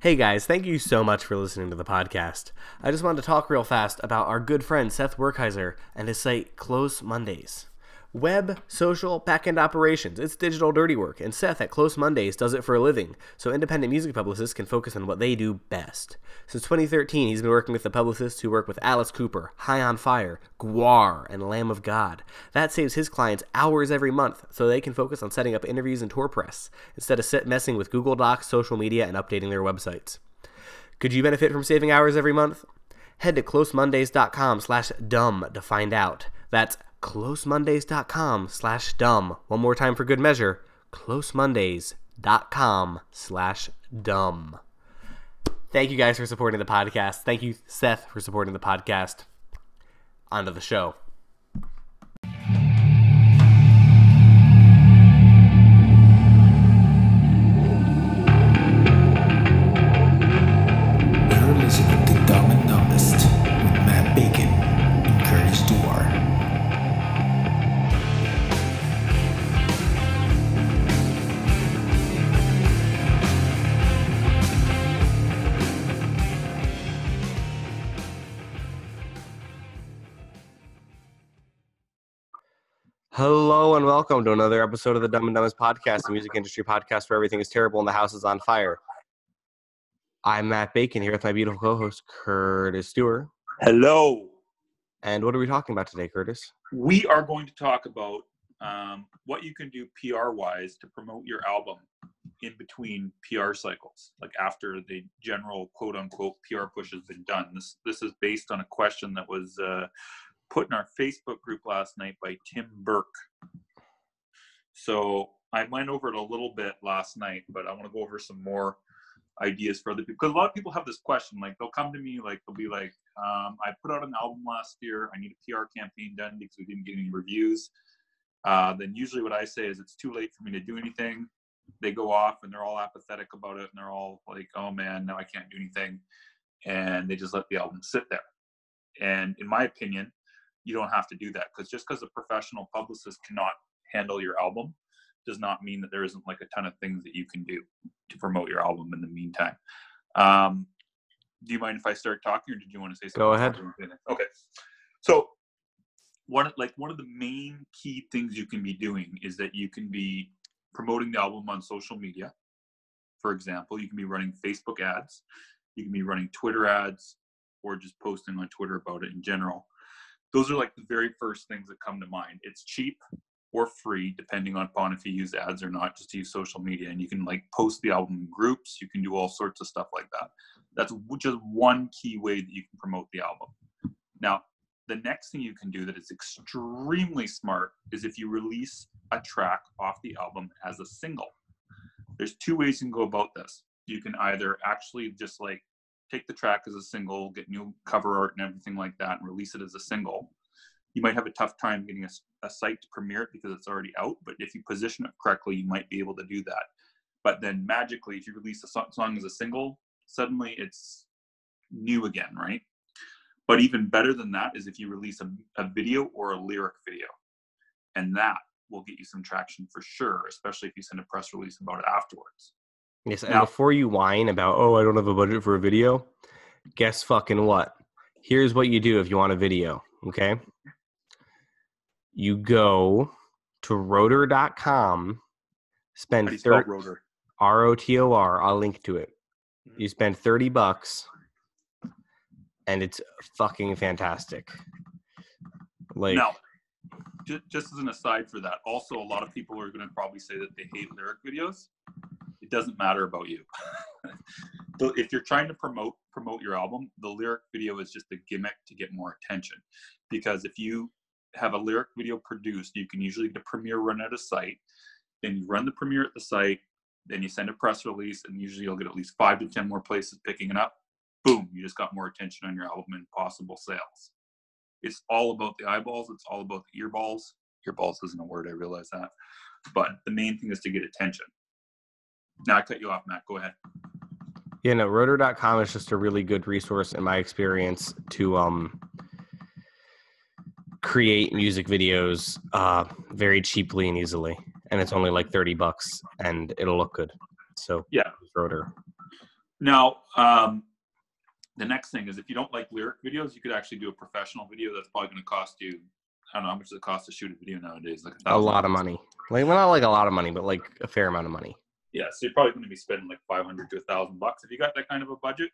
Hey guys, thank you so much for listening to the podcast. I just wanted to talk real fast about our good friend Seth Werkheiser and his site Close Mondays. Web, social, backend operations. It's digital dirty work, and Seth at Close Mondays does it for a living, so independent music publicists can focus on what they do best. Since 2013, he's been working with the publicists who work with Alice Cooper, High on Fire, Gwar, and Lamb of God. That saves his clients hours every month, so they can focus on setting up interviews and tour press, instead of sit messing with Google Docs, social media, and updating their websites. Could you benefit from saving hours every month? Head to closemondays.com slash dumb to find out. That's closemondays.com slash dumb. One more time for good measure, closemondays.com slash dumb. Thank you guys for supporting the podcast. Thank you, Seth, for supporting the podcast. On to the show. Hello and welcome to another episode of the Dumb and Dumbest podcast, the music industry podcast where everything is terrible and the house is on fire. I'm Matt Bacon here with my beautiful co-host Curtis Stewart. Hello. And what are we talking about today, Curtis? We are going to talk about um, what you can do PR wise to promote your album in between PR cycles, like after the general quote unquote PR push has been done. This this is based on a question that was uh, put in our Facebook group last night by Tim Burke. So I went over it a little bit last night, but I want to go over some more ideas for other people because a lot of people have this question like they'll come to me like they'll be like um, i put out an album last year. I need a pr campaign done because we didn't get any reviews. Uh, then usually what i say is it's too late for me to do anything. They go off and they're all apathetic about it and they're all like oh man now i can't do anything. And they just let the album sit there. And in my opinion you don't have to do that because just because a professional publicist cannot handle your album does not mean that there isn't like a ton of things that you can do to promote your album in the meantime. Um, do you mind if I start talking, or did you want to say something? Go ahead. Okay. So one like one of the main key things you can be doing is that you can be promoting the album on social media. For example, you can be running Facebook ads, you can be running Twitter ads, or just posting on Twitter about it in general. Those are like the very first things that come to mind. It's cheap or free depending upon if you use ads or not just to use social media and you can like post the album in groups. You can do all sorts of stuff like that. That's just one key way that you can promote the album. Now the next thing you can do that is extremely smart is if you release a track off the album as a single. There's two ways you can go about this. You can either actually just like take the track as a single get new cover art and everything like that and release it as a single you might have a tough time getting a, a, site to premiere it because it's already out. But if you position it correctly, you might be able to do that. But then magically, if you release a so- song as a single, suddenly it's new again, right? But even better than that is if you release a, a video or a lyric video. And that will get you some traction for sure, especially if you send a press release about it afterwards. Yes, and Now- before you whine about, oh, I don't have a budget for a video, guess fucking what? Here's what you do if you want a video, okay? You go to rotor.com, How spend do 30, rotor? R O T O R, I'll link to it. Mm-hmm. You spend 30 bucks and it's fucking fantastic. Like, Now, ju- just as an aside for that, also a lot of people are going to probably say that they hate lyric videos. Doesn't matter about you. So if you're trying to promote promote your album, the lyric video is just a gimmick to get more attention. Because if you have a lyric video produced, you can usually get a premiere run at a site. Then you run the premiere at the site. Then you send a press release, and usually you'll get at least five to ten more places picking it up. Boom! You just got more attention on your album and possible sales it's all about the eyeballs it's all about the earballs earballs isn't a word i realize that but the main thing is to get attention now i cut you off matt go ahead Yeah, no, rotor.com is just a really good resource in my experience to um create music videos uh very cheaply and easily. And it's only like 30 bucks and it'll look good. So Yeah. rotor. Now, um, the next thing is if you don't like lyric videos, you could actually do a professional video. That's probably going to cost you. I don't know how much does it cost to shoot a video nowadays. Like A thousand lot of money. Like well, not like a lot of money, but like a fair amount of money. Yeah, so you're probably going to be spending like 500 to a thousand bucks if you got that kind of a budget.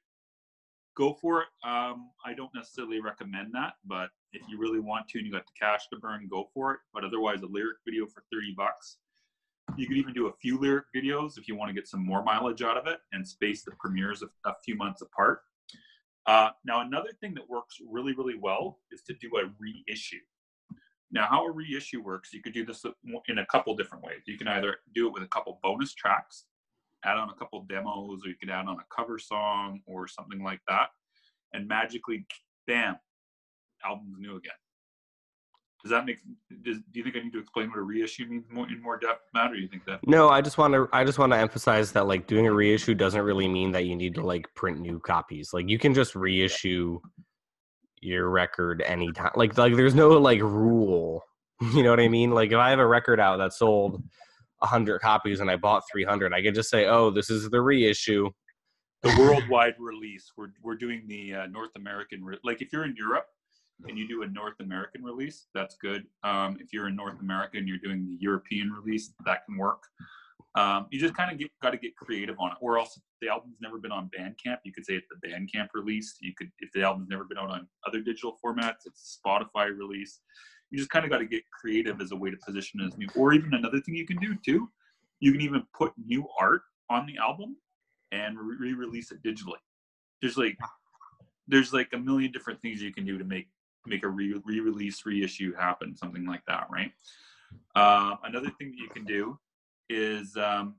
Go for it. Um, I don't necessarily recommend that, but if you really want to and you got the cash to burn, go for it. But otherwise, a lyric video for 30 bucks. You could even do a few lyric videos if you want to get some more mileage out of it and space the premieres a, a few months apart. Uh, now, another thing that works really, really well is to do a reissue. Now, how a reissue works, you could do this in a couple different ways. You can either do it with a couple bonus tracks, add on a couple demos, or you could add on a cover song or something like that, and magically, bam, album's new again. Does that make? Does, do you think I need to explain what a reissue means more in more depth, Matt, or do you think that? No, I just want to. I just want to emphasize that like doing a reissue doesn't really mean that you need to like print new copies. Like you can just reissue your record anytime. Like like there's no like rule. You know what I mean? Like if I have a record out that sold hundred copies and I bought three hundred, I could just say, "Oh, this is the reissue." the worldwide release. We're we're doing the uh, North American. Re- like if you're in Europe and you do a North American release, that's good. Um, if you're in North America and you're doing the European release, that can work. Um, you just kind of got to get creative on it. Or else, the album's never been on Bandcamp, you could say it's the Bandcamp release. You could, if the album's never been out on other digital formats, it's Spotify release. You just kind of got to get creative as a way to position it as new. Or even another thing you can do too, you can even put new art on the album and re-release it digitally. There's like there's like a million different things you can do to make make a re- re-release reissue happen, something like that, right? Uh, another thing that you can do is um,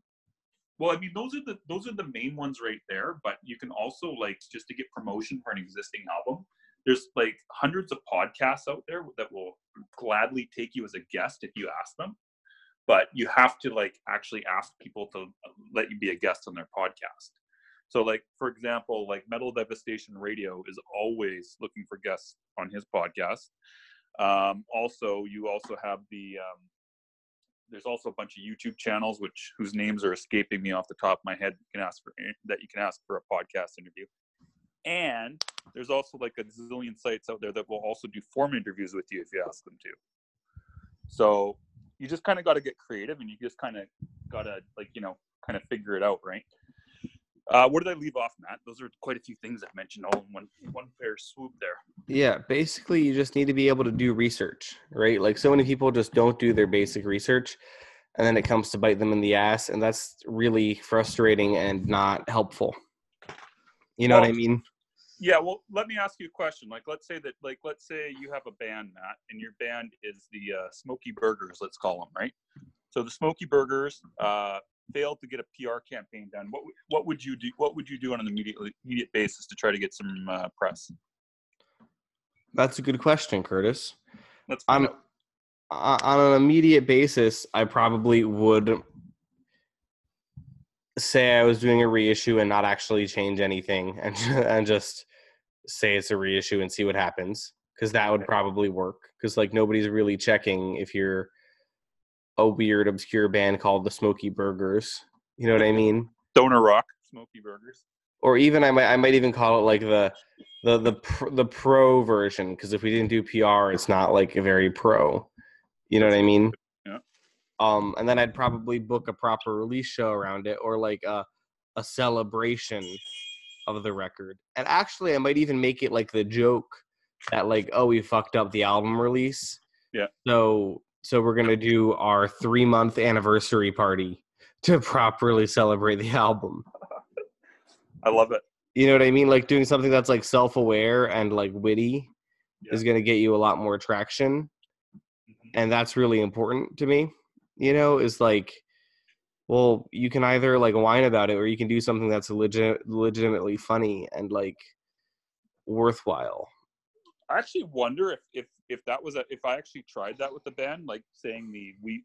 well, I mean those are the those are the main ones right there, but you can also like just to get promotion for an existing album. There's like hundreds of podcasts out there that will gladly take you as a guest if you ask them but you have to like actually ask people to let you be a guest on their podcast. So like for example, like Metal Devastation Radio is always looking for guests on his podcast. Um, also, you also have the um, there's also a bunch of YouTube channels which whose names are escaping me off the top of my head. You can ask for that you can ask for a podcast interview. And there's also like a zillion sites out there that will also do form interviews with you if you ask them to. So you just kind of got to get creative and you just kind of got to like you know kind of figure it out right uh, what did i leave off matt those are quite a few things i've mentioned all in one one fair swoop there Yeah, basically, you just need to be able to do research, right? Like so many people just don't do their basic research, and then it comes to bite them in the ass, and that's really frustrating and not helpful. You know what I mean? yeah well let me ask you a question like let's say that like let's say you have a band matt and your band is the uh, smoky burgers let's call them right so the smoky burgers uh, failed to get a pr campaign done what, would- what would you do what would you do on an immediate immediate basis to try to get some uh, press That's a good question, Curtis. On on on an immediate basis, I probably would say I was doing a reissue and not actually change anything, and and just say it's a reissue and see what happens, because that would probably work. Because like nobody's really checking if you're a weird obscure band called the Smoky Burgers. You know what I mean? stoner rock smoky burgers Or even I might I might even call it like the the the pr- the pro version because if we didn't do PR, it's not like a very pro. You know what I mean? Yeah. Um, and then I'd probably book a proper release show around it, or like a a celebration of the record. And actually, I might even make it like the joke that like, oh, we fucked up the album release. Yeah. So so we're gonna do our three month anniversary party to properly celebrate the album. i love it You know what I mean? Like doing something that's like self aware and like witty is going to get you a lot more traction. Mhm. And that's really important to me. You know, is like, well, you can either like whine about it or you can do something that's legit, legitimately funny and like worthwhile. I actually wonder if if if that was a if I actually tried that with the band, like saying the we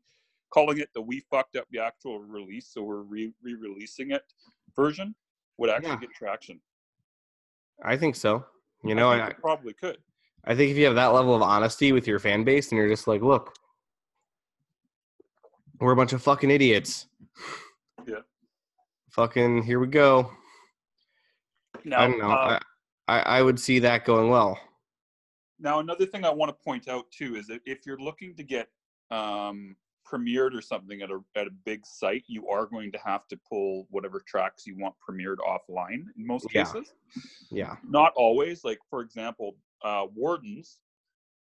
calling it the we fucked up the actual release, so we're re re-releasing it version would actually Yeah. get traction. I think so. You know, I, think I, it probably could. I think if you have that level of honesty with your fan base and you're just like, look, we're a bunch of fucking idiots. Yeah. Fucking here we go. Now, I don't know. uh, I, I I would see that going well. Now, another thing I want to point out too is that if you're looking to get um, premiered or something at a at a big site, you are going to have to pull whatever tracks you want premiered offline in most Yeah. cases. Yeah. Not always. Like for example, uh, Wardens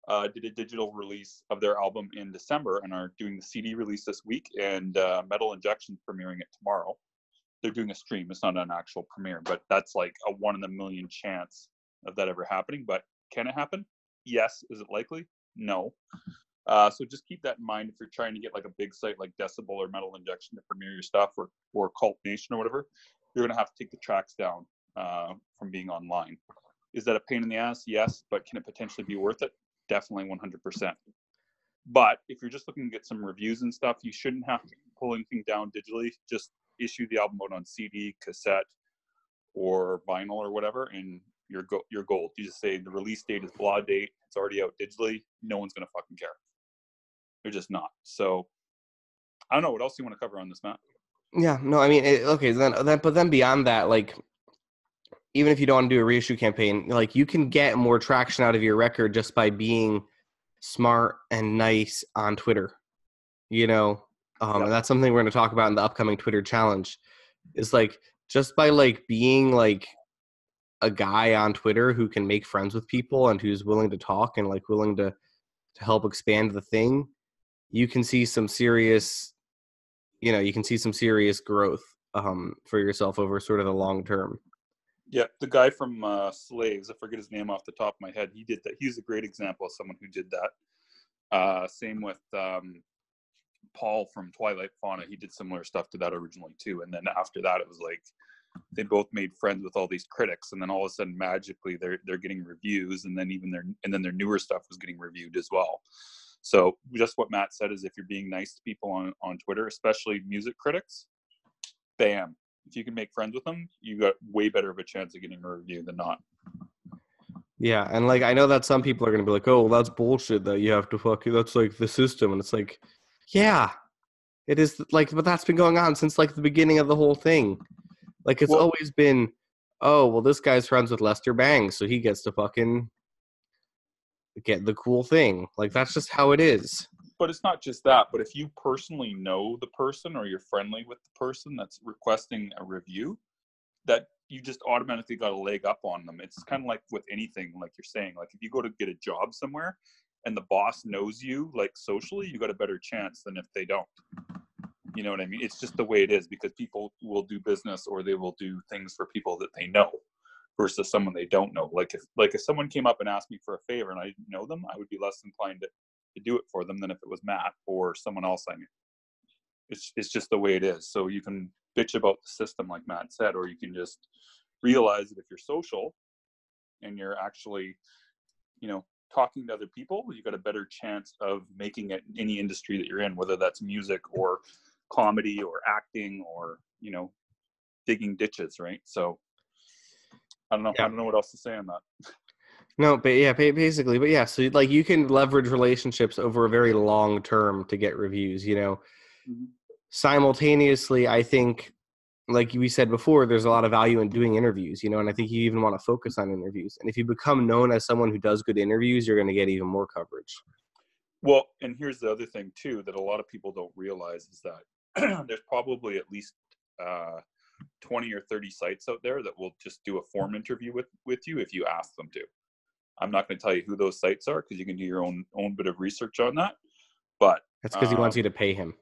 uh, did a digital release of their album in December and are doing the CD release this week, and uh, Metal Injection premiering it tomorrow. They're doing a stream. It's not an actual premiere, but that's like a one in a million chance of that ever happening. But can it happen? Yes. Is it likely? No. Uh, so just keep that in mind if you're trying to get like a big site like Decibel or Metal Injection to premiere your stuff or or Cvlt Nation or whatever, you're gonna have to take the tracks down uh, from being online. Is that a pain in the ass? Yes, but can it potentially be worth it? Definitely 100%. But if you're just looking to get some reviews and stuff, you shouldn't have to pull anything down digitally. Just issue the album out on CD, cassette, or vinyl or whatever, and you're go- you're gold. You just say the release date is blah date. It's already out digitally. No one's gonna fucking care. They're just not. So I don't know what else you want to cover on this, Matt. Yeah, no, I mean, it, okay, then, then, but then beyond that, like, even if you don't want to do a reissue campaign, like, you can get more traction out of your record just by being smart and nice on Twitter. You know, um, Yeah. and that's something we're going to talk about in the upcoming Twitter challenge. Is like just by like being like a guy on Twitter who can make friends with people and who's willing to talk and like willing to to help expand the thing, you can see some serious you know you can see some serious growth um, for yourself over sort of the long term. Yeah, the guy from uh, Slaves, I forget his name off the top of my head. He did that. He's a great example of someone who did that. Uh, same with um, Paul from Twilight Fauna. He did similar stuff to that originally too. And then after that, it was like they both made friends with all these critics, and then all of a sudden, magically, they're they're getting reviews, and then even their and then their newer stuff was getting reviewed as well. So just what Matt said is, if you're being nice to people on on Twitter, especially music critics, bam, if you can make friends with them, you got way better of a chance of getting a review than not. Yeah, and like I know that some people are gonna be like, "Oh, well, that's bullshit. That you have to fuck. That's like the system." And it's like, yeah, it is. Like, but that's been going on since like the beginning of the whole thing. Like, it's Well- always been, oh, well, this guy's friends with Lester Bangs, so he gets to fucking get the cool thing. Like, that's just how it is. But it's not just that. But if you personally know the person or you're friendly with the person that's requesting a review, that you just automatically got a leg up on them. It's kind of like with anything, like you're saying. Like if you go to get a job somewhere and the boss knows you, like socially, you got a better chance than if they don't. You know what I mean? It's just the way it is because people will do business or they will do things for people that they know versus someone they don't know. Like if like if someone came up and asked me for a favor and I didn't know them, I would be less inclined to, to do it for them than if it was Matt or someone else I knew. It's it's just the way it is. So you can bitch about the system like Matt said, or you can just realize that if you're social and you're actually, you know, talking to other people, you've got a better chance of making it in any industry that you're in, whether that's music or comedy or acting or, you know, digging ditches, right? So I don't know. Yeah. I don't know what else to say on that. No, but yeah, basically, but yeah, so like you can leverage relationships over a very long term to get reviews. You know, Mhm. simultaneously, I think, like we said before, there's a lot of value in doing interviews. You know, and I think you even want to focus on interviews. And if you become known as someone who does good interviews, you're going to get even more coverage. Well, and here's the other thing too that a lot of people don't realize is that there's probably at least uh, 20 or 30 sites out there that will just do a form interview with with you if you ask them to. I'm not going to tell you who those sites are because you can do your own own bit of research on that. But That's because he wants Um, you to pay him.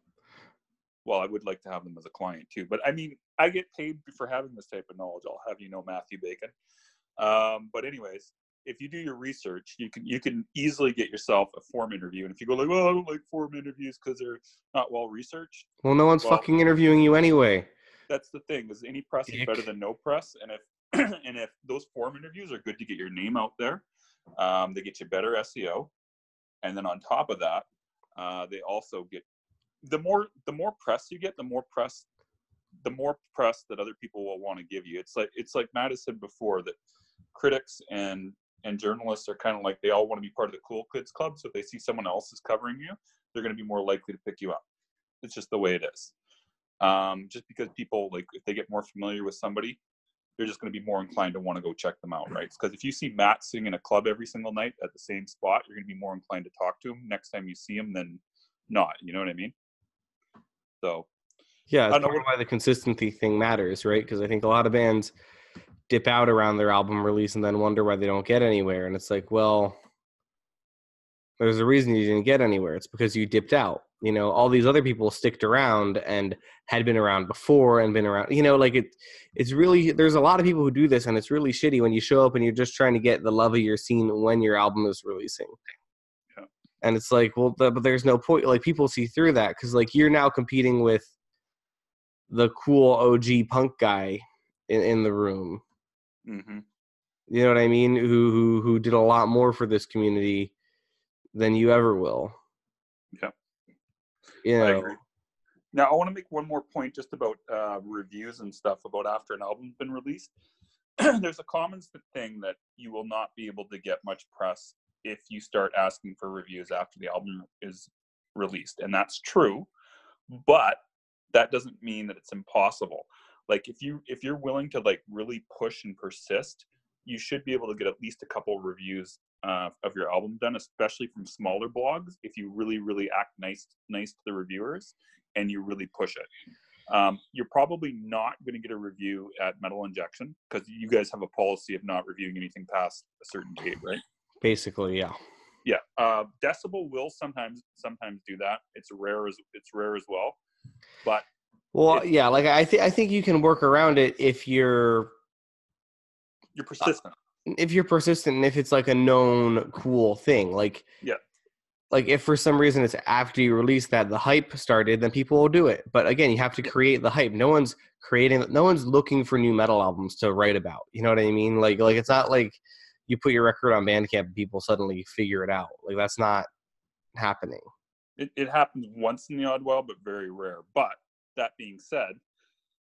well, I would like to have them as a client too. But I mean, I get paid for having this type of knowledge. I'll have you know, Matthew Bacon. Um, but anyways, if you do your research, you can you can easily get yourself a form interview. And if you go like, well, I don't like form interviews because they're not well researched, Well, no one's well- fucking interviewing you anyway. that's the thing. Is any press is better than no press. And if and if those form interviews are good to get your name out there, um, they get you better SEO. And then on top of that, uh, they also get the more the more press you get, the more press the more press that other people will want to give you. It's like it's like Matt has said before that critics and and journalists are kind of like they all want to be part of the cool kids club. So if they see someone else is covering you, they're going to be more likely to pick you up. It's just the way it is. Um, just because people like if they get more familiar with somebody, they're just going to be more inclined to want to go check them out, right? Because if you see Matt sitting in a club every single night at the same spot, you're going to be more inclined to talk to him next time you see him than not. You know what I mean? So Yeah, I don't know why the consistency thing matters, right? Because I think a lot of bands dip out around their album release and then wonder why they don't get anywhere. And it's like, well, there's a reason you didn't get anywhere. It's because you dipped out. You know, all these other people sticked around and had been around before and been around. You know, like it. It's really there's a lot of people who do this, and it's really shitty when you show up and you're just trying to get the love of your scene when your album is releasing. Yeah. And it's like, well, th- but there's no point. Like people see through that because like you're now competing with the cool OG punk guy in, in the room. Hmm You know what I mean? Who who who did a lot more for this community than you ever will. Yeah. You know. Now, I want to make one more point just about uh, reviews and stuff about after an album's been released. There's a common thing that you will not be able to get much press if you start asking for reviews after the album is released, and that's true. But that doesn't mean that it's impossible. Like if you if you're willing to like really push and persist, you should be able to get at least a couple reviews uh, of your album done, especially from smaller blogs. If you really, really act nice, nice to the reviewers, and you really push it, um, you're probably not going to get a review at Metal Injection because you guys have a policy of not reviewing anything past a certain date, right? basically, yeah. Yeah, uh, Decibel will sometimes sometimes do that. It's rare as it's rare as well, but Well, If- yeah, like I think I think you can work around it if you're you're persistent. if you're persistent and if it's like a known cool thing. Like Yeah. Like if for some reason it's after you release that the hype started, then people will do it. But again, you have to create the hype. No one's creating no one's looking for new metal albums to write about. You know what I mean? Like like it's not like you put your record on Bandcamp and people suddenly figure it out. Like that's not happening. it, it happens once in the odd while, but very rare. But that being said,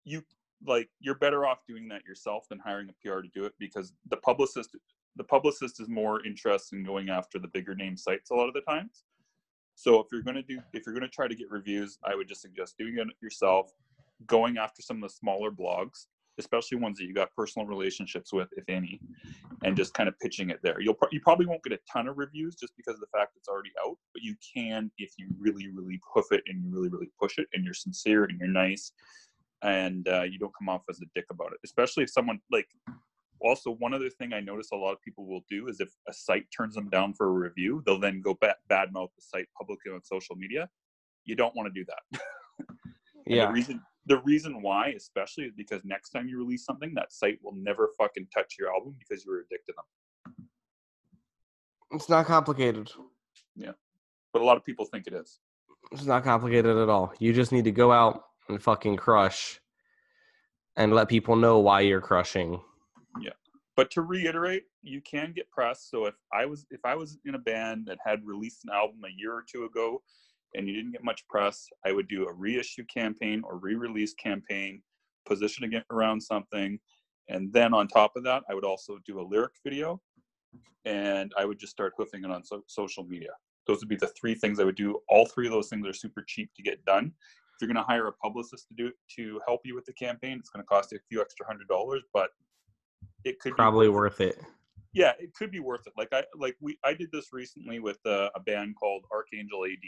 you like you're better off doing that yourself than hiring a PR to do it because the publicist the publicist is more interested in going after the bigger name sites a lot of the times. So if you're gonna do if you're gonna try to get reviews, I would just suggest doing it yourself, going after some of the smaller blogs, especially ones that you got personal relationships with, if any, and just kind of pitching it there. You'll pro- you probably won't get a ton of reviews just because of the fact it's already out, but you can if you really really hoof it and you really really push it and you're sincere and you're nice and uh, you don't come off as a dick about it. Especially if someone like. Also, one other thing I notice a lot of people will do is if a site turns them down for a review, they'll then go ba- badmouth the site publicly on social media. You don't want to do that. Yeah. The reason the reason why, especially, is because next time you release something, that site will never fucking touch your album because you were addicted to them. It's not complicated. Yeah. But a lot of people think it is. It's not complicated at all. You just need to go out and fucking crush and let people know why you're crushing. Yeah. But to reiterate, you can get press. So if I was if I was in a band that had released an album a year or two ago and you didn't get much press, I would do a reissue campaign or re-release campaign, position again around something, and then on top of that, I would also do a lyric video, and I would just start hoofing it on so- social media. Those would be the three things I would do. All three of those things are super cheap to get done. If you're going to hire a publicist to do it to help you with the campaign, it's going to cost you a few extra hundred dollars, but it could be Probably worth it worth it. yeah it could be worth it like i like we i did this recently with uh, a band called archangel ad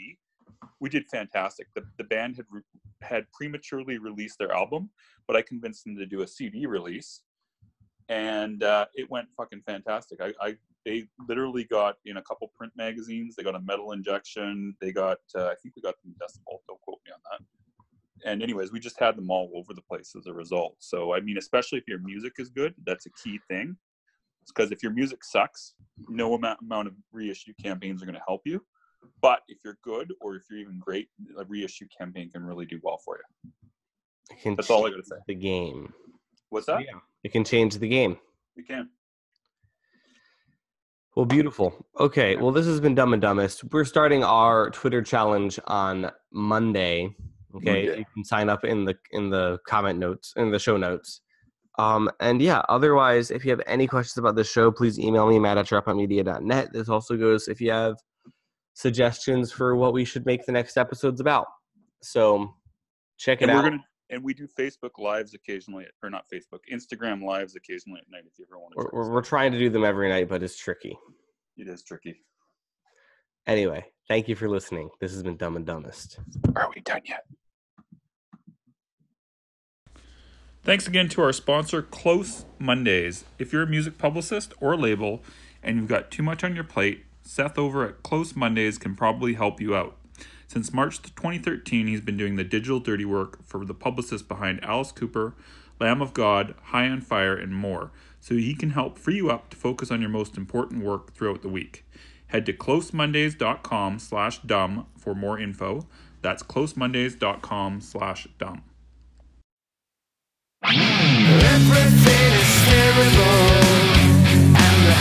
we did fantastic. The, the band had had prematurely released their album but i convinced them to do a cd release. And uh, it went fucking fantastic. I, I they literally got in a couple print magazines. They got a metal injection. They got uh, i think we got them decibel. Don't quote me on that. And anyways we just had them all over the place as a result. So i mean especially if your music is good that's a key thing. Because if your music sucks no amount, amount of reissue campaigns are going to help you but if you're good or if you're even great a reissue campaign can really do well for you can That's all I gotta say. The game. what's that Yeah. It can change the game. you can Well, beautiful. Okay. Well, this has been Dumb and Dumbest. We're starting our Twitter challenge on Monday. Okay. Monday. You can sign up in the in the comment notes in the show notes. Um, and yeah, otherwise, if you have any questions about the show, please email me, matt at net. This also goes if you have suggestions for what we should make the next episodes about. So check it and we're out. gonna and we do Facebook lives occasionally, or not Facebook, Instagram lives occasionally at night. If you ever want to, We're, we're, we're trying to do them every night, but it's tricky. it is tricky. Anyway, thank you for listening. This has been Dumb and Dumbest. Are we done yet? Thanks again to our sponsor, Close Mondays. If you're a music publicist or label and you've got too much on your plate, Seth over at Close Mondays can probably help you out. Since March 2013, he's been doing the digital dirty work for the publicist behind Alice Cooper, Lamb of God, High on Fire, and more, so he can help free you up to focus on your most important work throughout the week. Head to closemondays.com slash dumb for more info. That's closemondays.com slash dumb. Everything is terrible and the